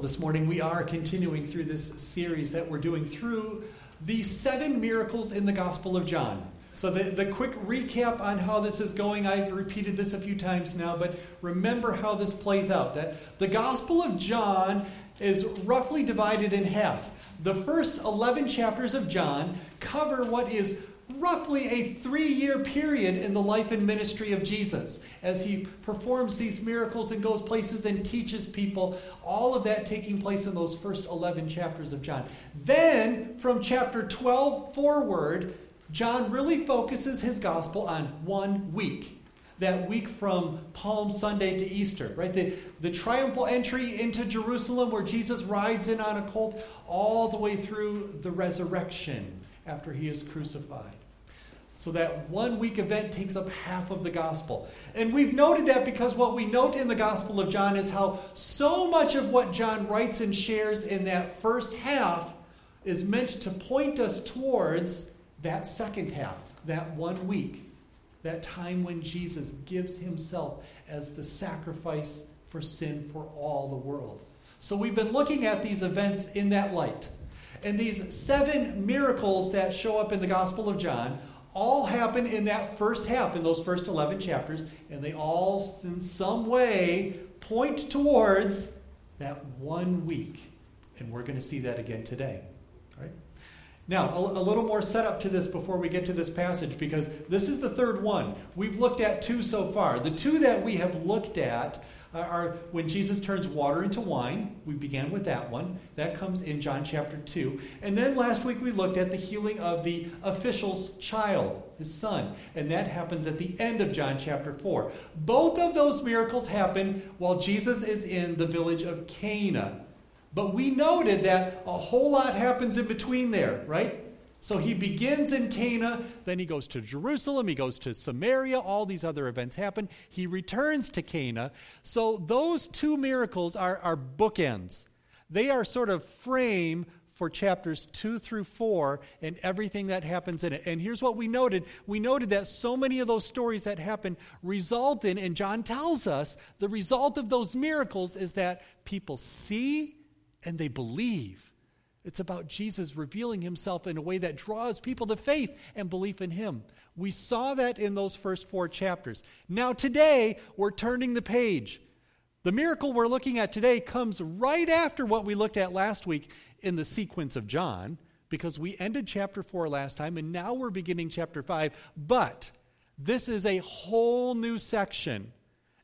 Well, this morning we are continuing through this series that we're doing through the seven miracles in the Gospel of John. So, the, the quick recap on how this is going, I've repeated this a few times now, but remember how this plays out. That the Gospel of John is roughly divided in half. The first 11 chapters of John cover what is roughly a three year period in the life and ministry of Jesus as he performs these miracles and goes places and teaches people, all of that taking place in those first 11 chapters of John. Then, from chapter 12 forward, John really focuses his gospel on one week. That week from Palm Sunday to Easter, right? The, the triumphal entry into Jerusalem where Jesus rides in on a colt, all the way through the resurrection after he is crucified. So that one week event takes up half of the gospel. And we've noted that because what we note in the Gospel of John is how so much of what John writes and shares in that first half is meant to point us towards that second half, that one week, that time when Jesus gives himself as the sacrifice for sin for all the world. So we've been looking at these events in that light. And these seven miracles that show up in the Gospel of John all happen in that first half, in those first 11 chapters, and they all, in some way, point towards that one week. And we're going to see that again today. All right? Now, a, a, little more setup to this before we get to this passage, because this is the third one. We've looked at two so far. The two that we have looked at when Jesus turns water into wine. We began with that one. That comes in John chapter 2. And then last week we looked at the healing of the official's child, his son. And that happens at the end of John chapter 4. Both of those miracles happen while Jesus is in the village of Cana. But we noted that a whole lot happens in between there, right? So he begins in Cana, then he goes to Jerusalem, he goes to Samaria, all these other events happen. He returns to Cana. So those two miracles are, are bookends. They are sort of frame for chapters 2 through 4 and everything that happens in it. And here's what we noted. We noted that so many of those stories that happen result in, and John tells us, the result of those miracles is that people see and they believe. It's about Jesus revealing himself in a way that draws people to faith and belief in him. We saw that in those first four chapters. Now, today, we're turning the page. The miracle we're looking at today comes right after what we looked at last week in the sequence of John, because we ended chapter 4 last time, and now we're beginning chapter 5. But this is a whole new section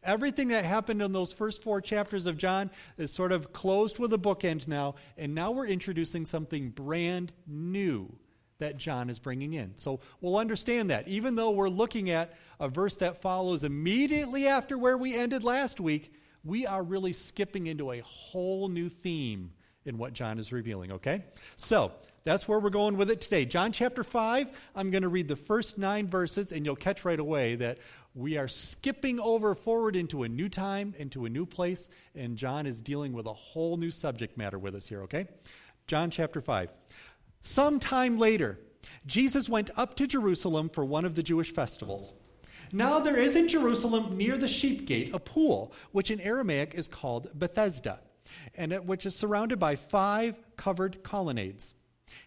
Everything that happened in those first four chapters of John is sort of closed with a bookend now, and now we're introducing something brand new that John is bringing in. So we'll understand that. Even though we're looking at a verse that follows immediately after where we ended last week, we are really skipping into a whole new theme in what John is revealing, okay? So that's where we're going with it today. John chapter 5, I'm going to read the first nine verses, and you'll catch right away that we are skipping over forward into a new time, into a new place, and John is dealing with a whole new subject matter with us here, okay? John chapter 5. Some time later, Jesus went up to Jerusalem for one of the Jewish festivals. Now there is in Jerusalem near the sheep gate a pool, which in Aramaic is called Bethesda, and which is surrounded by five covered colonnades.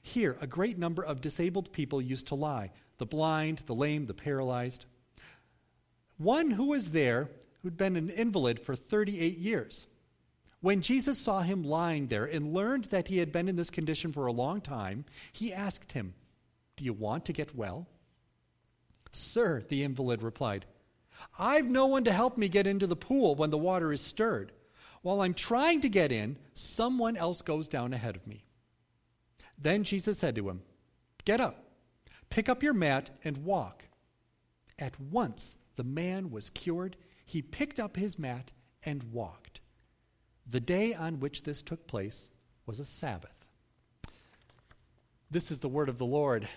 Here, a great number of disabled people used to lie the blind, the lame, the paralyzed. One who was there who'd been an invalid for 38 years. When Jesus saw him lying there and learned that he had been in this condition for a long time, he asked him, Do you want to get well? Sir, the invalid replied, I've no one to help me get into the pool when the water is stirred. While I'm trying to get in, someone else goes down ahead of me. Then Jesus said to him, Get up, pick up your mat, and walk. At once, the man was cured. He picked up his mat and walked. The day on which this took place was a Sabbath. This is the word of the Lord.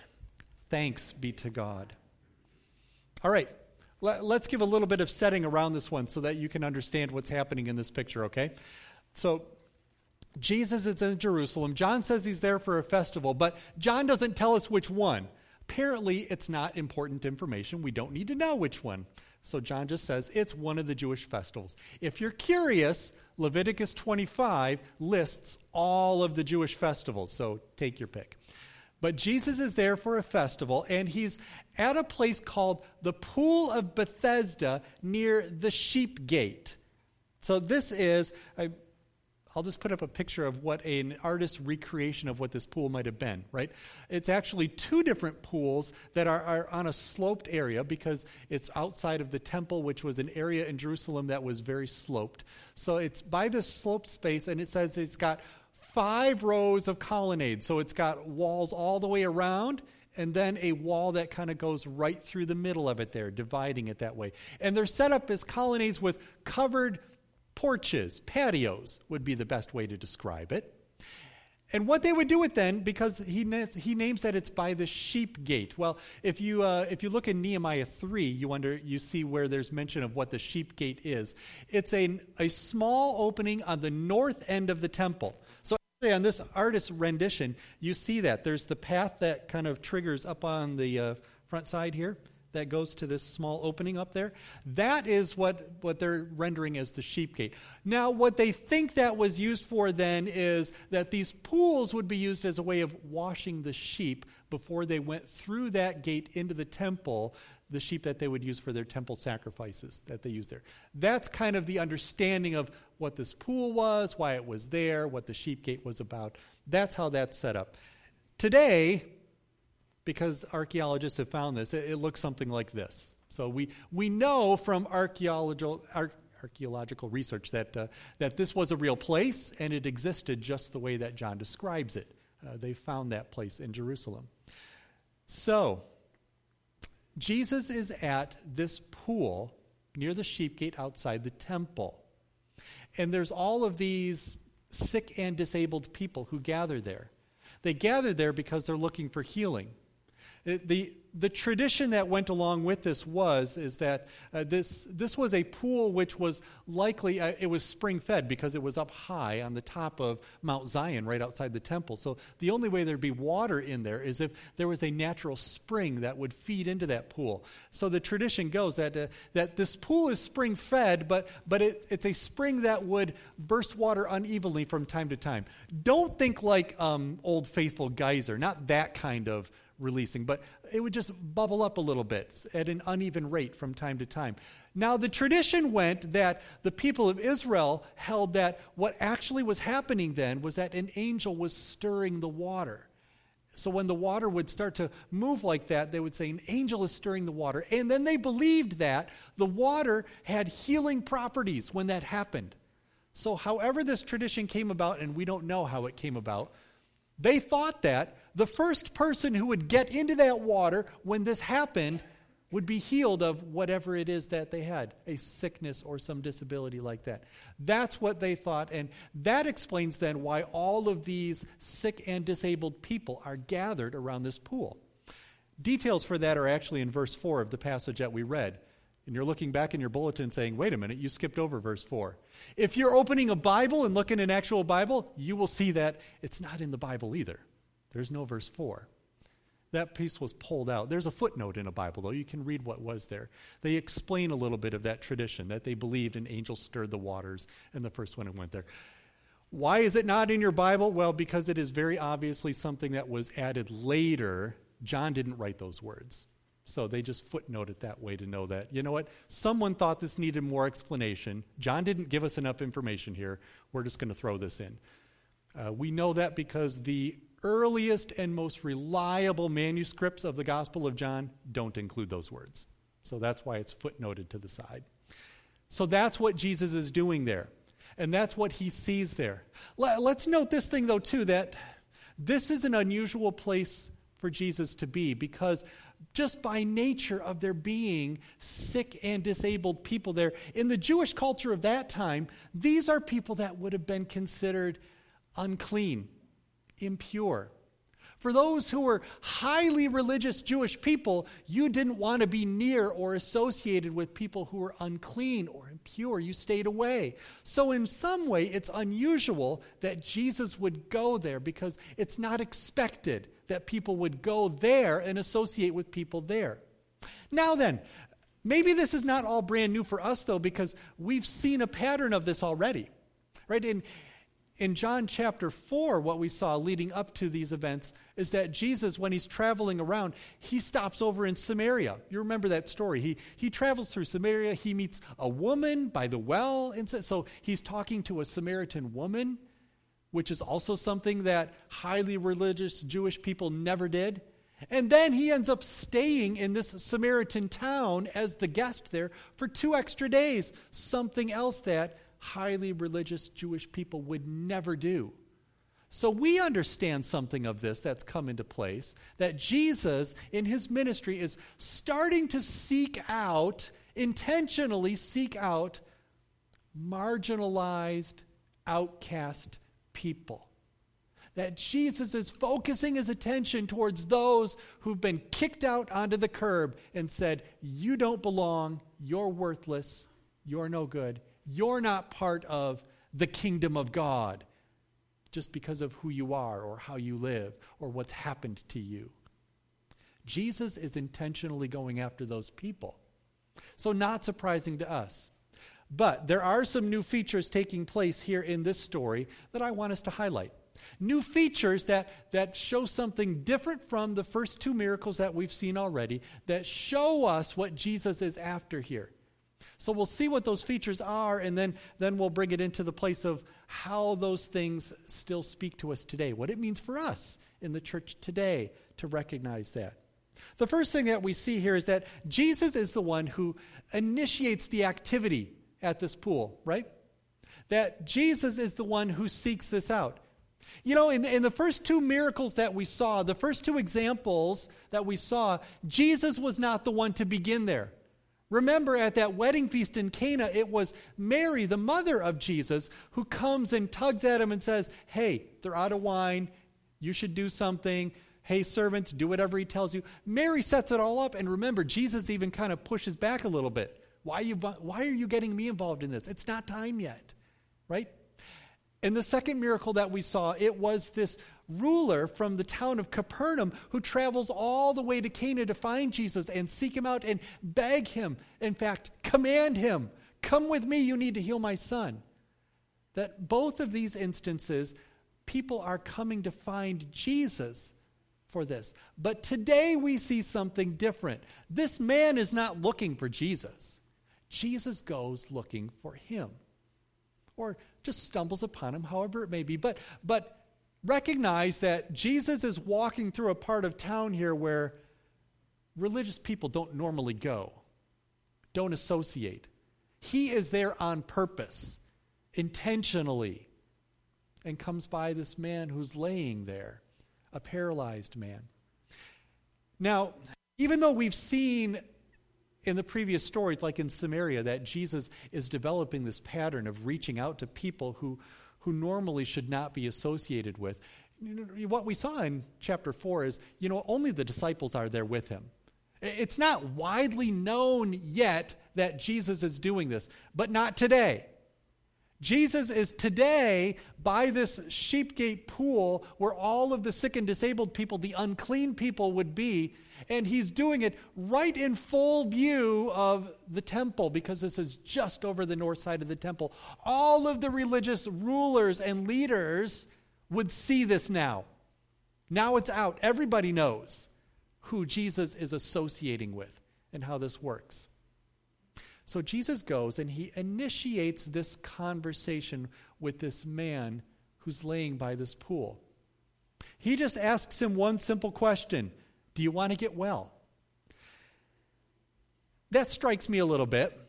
Thanks be to God. All right, let's give a little bit of setting around this one so that you can understand what's happening in this picture, okay? So, Jesus is in Jerusalem. John says he's there for a festival, but John doesn't tell us which one. Apparently, it's not important information. We don't need to know which one. So John just says it's one of the Jewish festivals. If you're curious, Leviticus 25 lists all of the Jewish festivals, so take your pick. But Jesus is there for a festival, and he's at a place called the Pool of Bethesda near the Sheep Gate. So this is, I, I'll just put up a picture of what an artist's recreation of what this pool might have been, right? It's actually two different pools that are, are, on a sloped area because it's outside of the temple, which was an area in Jerusalem that was very sloped. So it's by this sloped space, and it says it's got five rows of colonnades. So it's got walls all the way around and then a wall that kind of goes right through the middle of it there, dividing it that way. And they're set up as colonnades with covered porches, patios would be the best way to describe it. And what they would do it then, because he, he names that it's by the sheep gate. Well, if you, uh, if you look in Nehemiah 3, you, wonder, you see where there's mention of what the sheep gate is. It's a, a small opening on the north end of the temple. So on this artist's rendition, you see that. There's the path that kind of triggers up on the uh, front side here that goes to this small opening up there. That is what, what they're rendering as the sheep gate. Now, what they think that was used for then is that these pools would be used as a way of washing the sheep before they went through that gate into the temple the sheep that they would use for their temple sacrifices that they use there. That's kind of the understanding of what this pool was, why it was there, what the sheep gate was about. That's how that's set up. Today, because archaeologists have found this, it, it looks something like this. So we, we know from archaeological, ar- archaeological research that, uh, that this was a real place and it existed just the way that John describes it. Uh, they found that place in Jerusalem. So, Jesus is at this pool near the sheep gate outside the temple. And there's all of these sick and disabled people who gather there. They gather there because they're looking for healing. The, the tradition that went along with this was is that uh, this, this was a pool which was likely uh, it was spring fed because it was up high on the top of mount zion right outside the temple. So the only way there'd be water in there is if there was a natural spring that would feed into that pool. So the tradition goes that, uh, that this pool is spring fed but, but it, it's a spring that would burst water unevenly from time to time. Don't think like um, old faithful geyser not that kind of releasing, but it would just bubble up a little bit at an uneven rate from time to time. Now, the tradition went that the people of Israel held that what actually was happening then was that an angel was stirring the water. So when the water would start to move like that, they would say, An angel is stirring the water. And then they believed that the water had healing properties when that happened. So, however, this tradition came about, and we don't know how it came about, they thought that the first person who would get into that water when this happened would be healed of whatever it is that they had a sickness or some disability like that. That's what they thought, and that explains then why all of these sick and disabled people are gathered around this pool. Details for that are actually in verse 4 of the passage that we read. And you're looking back in your bulletin saying, wait a minute, you skipped over verse 4. If you're opening a Bible and looking an actual Bible, you will see that it's not in the Bible either. There's no verse 4. That piece was pulled out. There's a footnote in a Bible, though. You can read what was there. They explain a little bit of that tradition that they believed an angel stirred the waters, and the first one went there. Why is it not in your Bible? Well, because it is very obviously something that was added later. John didn't write those words. So they just footnote it that way to know that, you know what, someone thought this needed more explanation. John didn't give us enough information here. We're just going to throw this in. Uh, we know that because the earliest and most reliable manuscripts of the Gospel of John don't include those words. So that's why it's footnoted to the side. So that's what Jesus is doing there. And that's what he sees there. Let's note this thing, though, too, that this is an unusual place for Jesus to be because just by nature of their being sick and disabled people there, in the Jewish culture of that time, these are people that would have been considered unclean impure. For those who were highly religious Jewish people, you didn't want to be near or associated with people who were unclean or impure. You stayed away. So, in some way, it's unusual that Jesus would go there because it's not expected that people would go there and associate with people there. Now, then, Maybe this is not all brand new for us, though, because we've seen a pattern of this already. Right? In, in John chapter 4, what we saw leading up to these events is that Jesus, when he's traveling around, he stops over in Samaria. You remember that story. He, he travels through Samaria. He meets a woman by the well. And so he's talking to a Samaritan woman, which is also something that highly religious Jewish people never did. And then he ends up staying in this Samaritan town as the guest there for two extra days, something else that highly religious Jewish people would never do. So we understand something of this that's come into place that Jesus, in his ministry, is starting to seek out, intentionally seek out, marginalized, outcast people that Jesus is focusing his attention towards those who've been kicked out onto the curb and said, You don't belong, you're worthless, you're no good, you're not part of the kingdom of God just because of who you are or how you live or what's happened to you. Jesus is intentionally going after those people. So, not surprising to us. But there are some new features taking place here in this story that I want us to highlight new features that, that show something different from the first two miracles that we've seen already, that show us what Jesus is after here. So we'll see what those features are, and then, then we'll bring it into the place of how those things still speak to us today, what it means for us in the church today to recognize that. The first thing that we see here is that Jesus is the one who initiates the activity at this pool, right? That Jesus is the one who seeks this out. You know, in, in the first two miracles that we saw, the first two examples that we saw, Jesus was not the one to begin there. Remember, at that wedding feast in Cana, it was Mary, the mother of Jesus, who comes and tugs at him and says, Hey, they're out of wine. You should do something. Hey, servants, do whatever he tells you. Mary sets it all up. And remember, Jesus even kind of pushes back a little bit. Why are you, why are you getting me involved in this? It's not time yet, right? And the second miracle that we saw, it was this ruler from the town of Capernaum who travels all the way to Cana to find Jesus and seek him out and beg him, in fact, command him, Come with me, you need to heal my son. That both of these instances, people are coming to find Jesus for this. But today we see something different. This man is not looking for Jesus, Jesus goes looking for him. Or just stumbles upon him, however it may be. But, but recognize that Jesus is walking through a part of town here where religious people don't normally go, don't associate. He is there on purpose, intentionally, and comes by this man who's laying there, a paralyzed man. Now, even though we've seen in the previous stories, like in Samaria, that Jesus is developing this pattern of reaching out to people who, who normally should not be associated with. What we saw in chapter 4 is, you know, only the disciples are there with him. It's not widely known yet that Jesus is doing this, but not today. Jesus is today by this sheep gate pool where all of the sick and disabled people, the unclean people, would be and he's doing it right in full view of the temple because this is just over the north side of the temple. All of the religious rulers and leaders would see this now. Now it's out. Everybody knows who Jesus is associating with and how this works. So Jesus goes and he initiates this conversation with this man who's laying by this pool. He just asks him one simple question do you want to get well? That strikes me a little bit.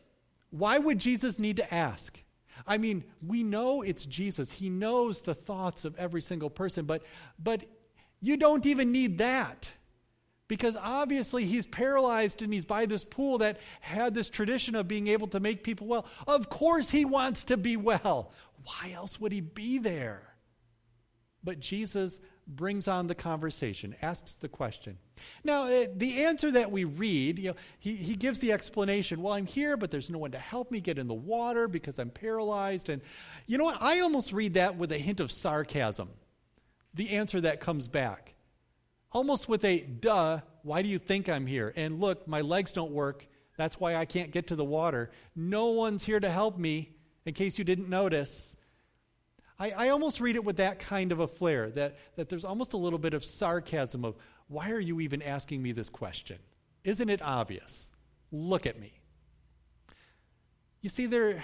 Why would Jesus need to ask? I mean, we know it's Jesus. He knows the thoughts of every single person, but but you don't even need that. Because obviously he's paralyzed and he's by this pool that had this tradition of being able to make people well. Of course he wants to be well. Why else would he be there? But Jesus brings on the conversation, asks the question. Now, uh, the answer that we read, you know, he, he gives the explanation. Well, I'm here, but there's no one to help me get in the water because I'm paralyzed. And you know what? I almost read that with a hint of sarcasm. The answer that comes back. Almost with a, duh, why do you think I'm here? And look, my legs don't work. That's why I can't get to the water. No one's here to help me, in case you didn't notice. I, I almost read it with that kind of a flair, that, that there's almost a little bit of sarcasm of, why are you even asking me this question? Isn't it obvious? Look at me. You see, there,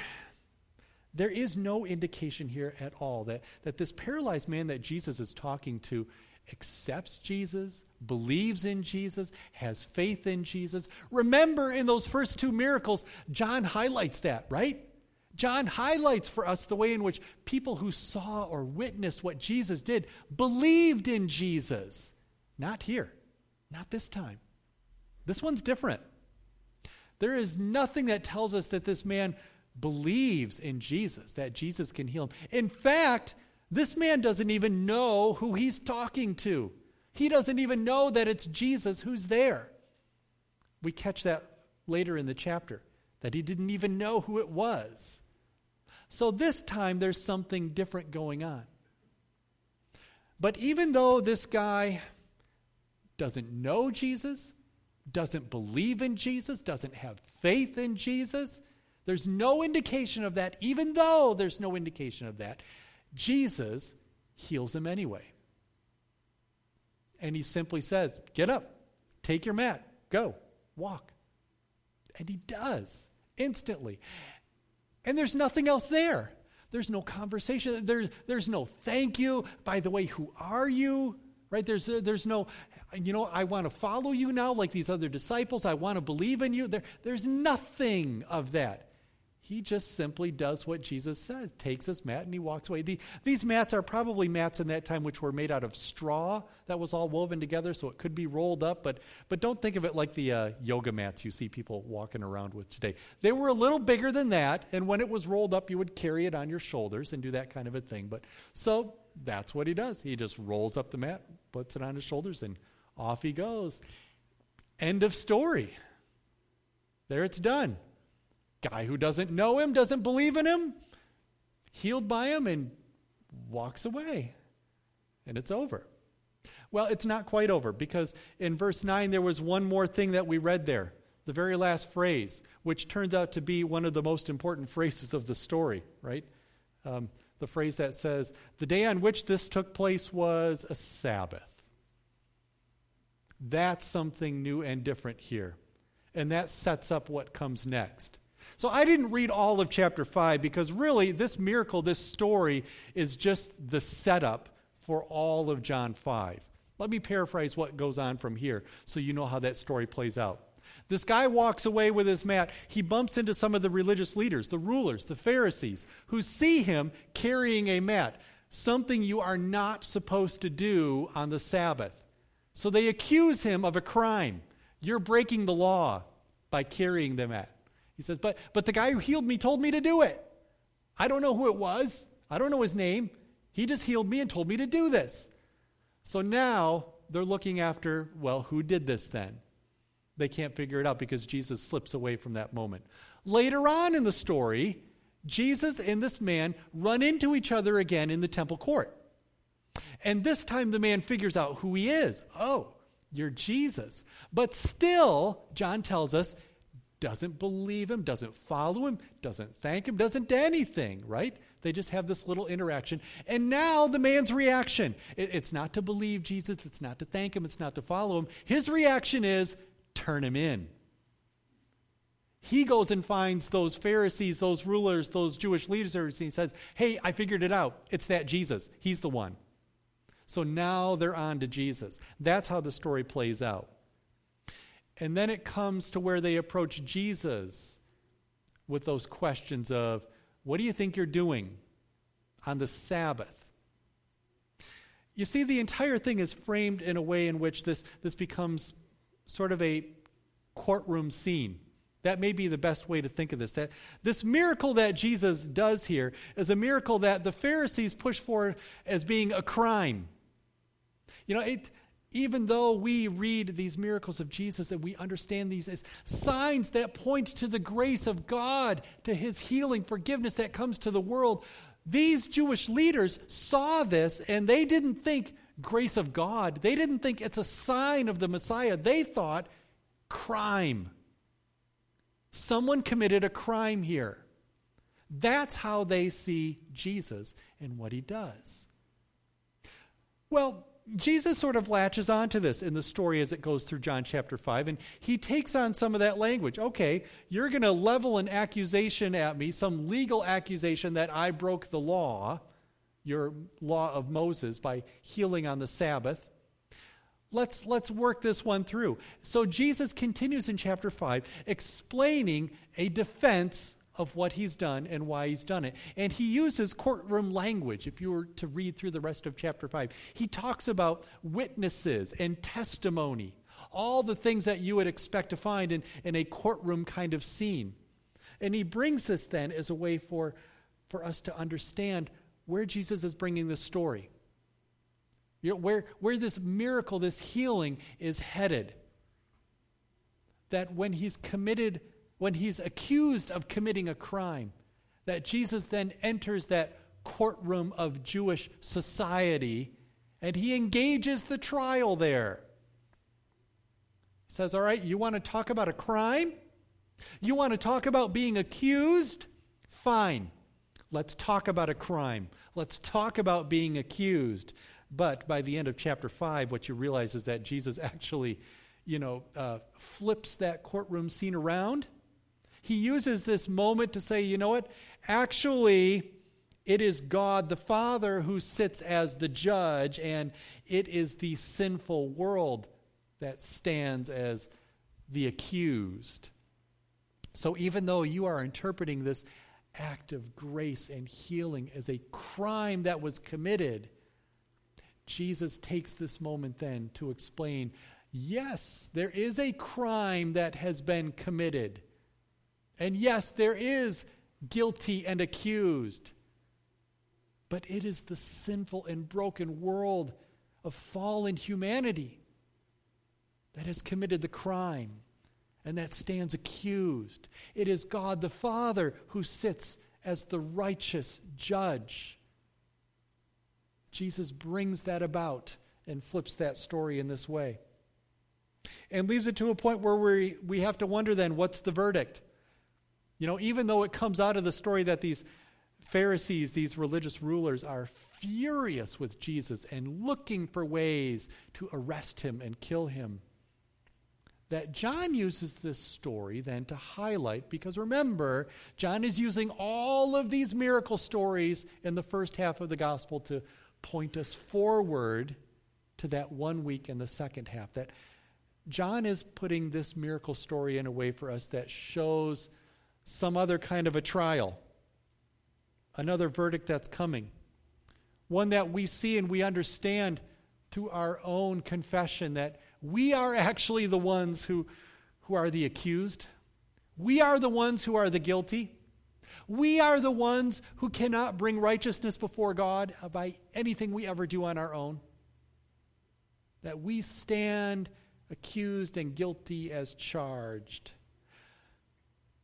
there is no indication here at all that, that this paralyzed man that Jesus is talking to accepts Jesus, believes in Jesus, has faith in Jesus. Remember, in those first two miracles, John highlights that, right? John highlights for us the way in which people who saw or witnessed what Jesus did believed in Jesus. Not here, not this time. This one's different. There is nothing that tells us that this man believes in Jesus, that Jesus can heal him. In fact, this man doesn't even know who he's talking to. He doesn't even know that it's Jesus who's there. We catch that later in the chapter, that he didn't even know who it was. So this time there's something different going on. But even though this guy doesn't know Jesus, doesn't believe in Jesus, doesn't have faith in Jesus, there's no indication of that, even though there's no indication of that. Jesus heals him anyway. And he simply says, Get up, take your mat, go, walk. And he does instantly. And there's nothing else there. There's no conversation. There, there's no thank you. By the way, who are you? Right? There's, there's no, you know, I want to follow you now like these other disciples. I want to believe in you. There, there's nothing of that. He just simply does what Jesus says, takes his mat and he walks away. The, these mats are probably mats in that time which were made out of straw that was all woven together, so it could be rolled up. But, but don't think of it like the uh, yoga mats you see people walking around with today. They were a little bigger than that, and when it was rolled up, you would carry it on your shoulders and do that kind of a thing. But so that's what he does. He just rolls up the mat, puts it on his shoulders, and off he goes. End of story. There it's done. Guy who doesn't know him, doesn't believe in him, healed by him, and walks away. And it's over. Well, it's not quite over because in verse 9 there was one more thing that we read there, the very last phrase, which turns out to be one of the most important phrases of the story, right? Um, the phrase that says, The day on which this took place was a Sabbath. That's something new and different here. And that sets up what comes next. So I didn't read all of chapter 5 because really this miracle, this story, is just the setup for all of John 5. Let me paraphrase what goes on from here so you know how that story plays out. This guy walks away with his mat. He bumps into some of the religious leaders, the rulers, the Pharisees, who see him carrying a mat, something you are not supposed to do on the Sabbath. So they accuse him of a crime. You're breaking the law by carrying the mat. He says, but, but the guy who healed me told me to do it. I don't know who it was. I don't know his name. He just healed me and told me to do this. So now they're looking after, well, who did this then? They can't figure it out because Jesus slips away from that moment. Later on in the story, Jesus and this man run into each other again in the temple court. And this time the man figures out who he is. Oh, you're Jesus. But still, John tells us, doesn't believe him, doesn't follow him, doesn't thank him, doesn't do anything, right? They just have this little interaction. And now the man's reaction it's not to believe Jesus, it's not to thank him, it's not to follow him. His reaction is turn him in. He goes and finds those Pharisees, those rulers, those Jewish leaders, and he says, Hey, I figured it out. It's that Jesus. He's the one. So now they're on to Jesus. That's how the story plays out. And then it comes to where they approach Jesus with those questions of, What do you think you're doing on the Sabbath? You see, the entire thing is framed in a way in which this, this becomes sort of a courtroom scene. That may be the best way to think of this. That this miracle that Jesus does here is a miracle that the Pharisees push for as being a crime. You know, it, even though we read these miracles of Jesus and we understand these as signs that point to the grace of God, to his healing, forgiveness that comes to the world, these Jewish leaders saw this and they didn't think grace of God. They didn't think it's a sign of the Messiah. They thought crime. Someone committed a crime here. That's how they see Jesus and what he does. Well, Jesus sort of latches onto this in the story as it goes through John chapter 5, and he takes on some of that language. Okay, you're going to level an accusation at me, some legal accusation that I broke the law, your law of Moses, by healing on the Sabbath. Let's, let's work this one through. So Jesus continues in chapter 5 explaining a defense of what he's done and why he's done it. And he uses courtroom language, if you were to read through the rest of chapter 5. He talks about witnesses and testimony, all the things that you would expect to find in, in a courtroom kind of scene. And he brings this then as a way for, for us to understand where Jesus is bringing this story. You know, where, where this miracle, this healing is headed. That when he's committed when he's accused of committing a crime, that Jesus then enters that courtroom of Jewish society and he engages the trial there. He says, All right, you want to talk about a crime? You want to talk about being accused? Fine. Let's talk about a crime. Let's talk about being accused. But by the end of chapter 5, what you realize is that Jesus actually, you know, uh, flips that courtroom scene around he uses this moment to say, you know what? Actually, it is God the Father who sits as the judge, and it is the sinful world that stands as the accused. So even though you are interpreting this act of grace and healing as a crime that was committed, Jesus takes this moment then to explain yes, there is a crime that has been committed. And yes, there is guilty and accused. But it is the sinful and broken world of fallen humanity that has committed the crime and that stands accused. It is God the Father who sits as the righteous judge. Jesus brings that about and flips that story in this way. And leaves it to a point where we, we have to wonder then what's the verdict? You know, even though it comes out of the story that these Pharisees, these religious rulers, are furious with Jesus and looking for ways to arrest him and kill him, that John uses this story then to highlight, because remember, John is using all of these miracle stories in the first half of the gospel to point us forward to that one week in the second half. That John is putting this miracle story in a way for us that shows some other kind of a trial, another verdict that's coming, one that we see and we understand through our own confession that we are actually the ones who, who are the accused. We are the ones who are the guilty. We are the ones who cannot bring righteousness before God by anything we ever do on our own. That we stand accused and guilty as charged.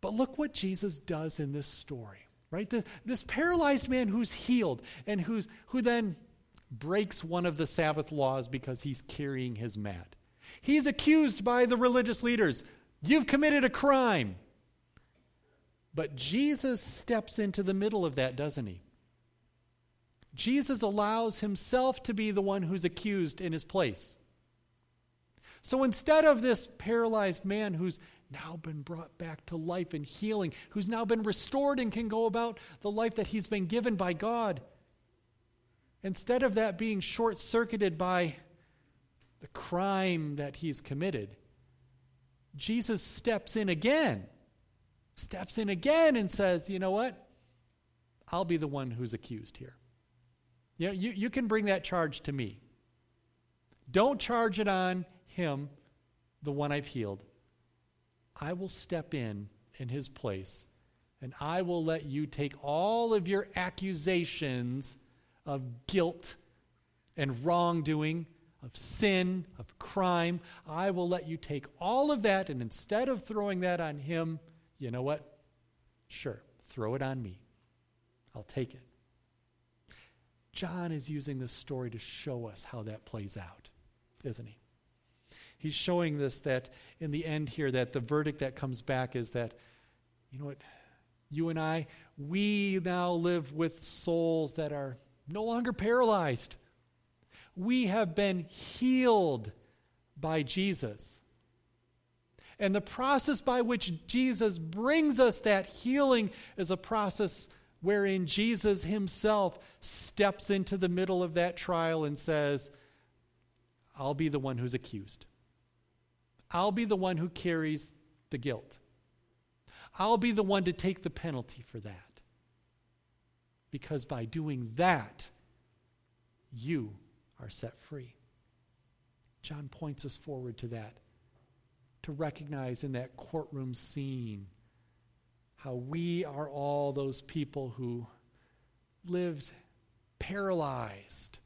But look what Jesus does in this story, right? The, this paralyzed man who's healed and who's, who then breaks one of the Sabbath laws because he's carrying his mat. He's accused by the religious leaders. You've committed a crime. But Jesus steps into the middle of that, doesn't he? Jesus allows himself to be the one who's accused in his place. So instead of this paralyzed man who's now been brought back to life and healing, who's now been restored and can go about the life that he's been given by God. Instead of that being short circuited by the crime that he's committed, Jesus steps in again, steps in again and says, You know what? I'll be the one who's accused here. You, know, you, you can bring that charge to me. Don't charge it on him, the one I've healed. I will step in in his place and I will let you take all of your accusations of guilt and wrongdoing, of sin, of crime. I will let you take all of that, and instead of throwing that on him, you know what? Sure, throw it on me. I'll take it. John is using this story to show us how that plays out, isn't he? He's showing this that in the end here that the verdict that comes back is that You know what? You and I, we now live with souls that are no longer paralyzed. We have been healed by Jesus. And the process by which Jesus brings us that healing is a process wherein Jesus himself steps into the middle of that trial and says, I'll be the one who's accused. I'll be the one who carries the guilt. I'll be the one to take the penalty for that. Because by doing that, you are set free. John points us forward to that, to recognize in that courtroom scene how we are all those people who lived paralyzed,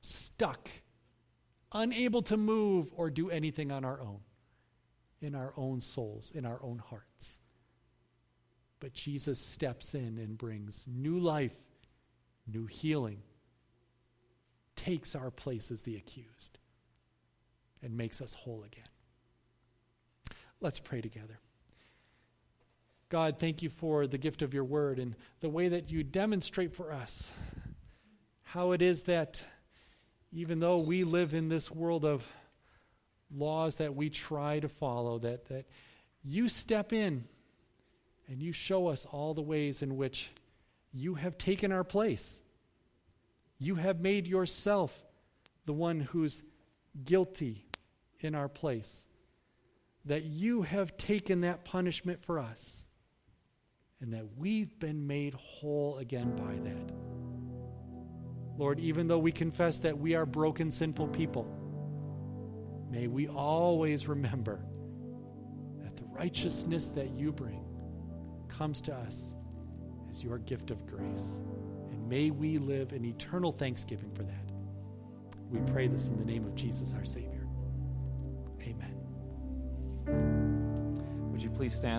stuck, unable to move or do anything on our own, in our own souls, in our own hearts. But Jesus steps in and brings new life, new healing, takes our place as the accused, and makes us whole again. Let's pray together. God, thank you for the gift of your word and the way that you demonstrate for us how it is that even though we live in this world of laws that we try to follow, that, that you step in and you show us all the ways in which you have taken our place. You have made yourself the one who's guilty in our place. That you have taken that punishment for us. And that we've been made whole again by that. Lord, even though we confess that we are broken, sinful people, may we always remember that the righteousness that you bring comes to us as your gift of grace. And may we live in eternal thanksgiving for that. We pray this in the name of Jesus, our Savior. Amen. Would you please stand?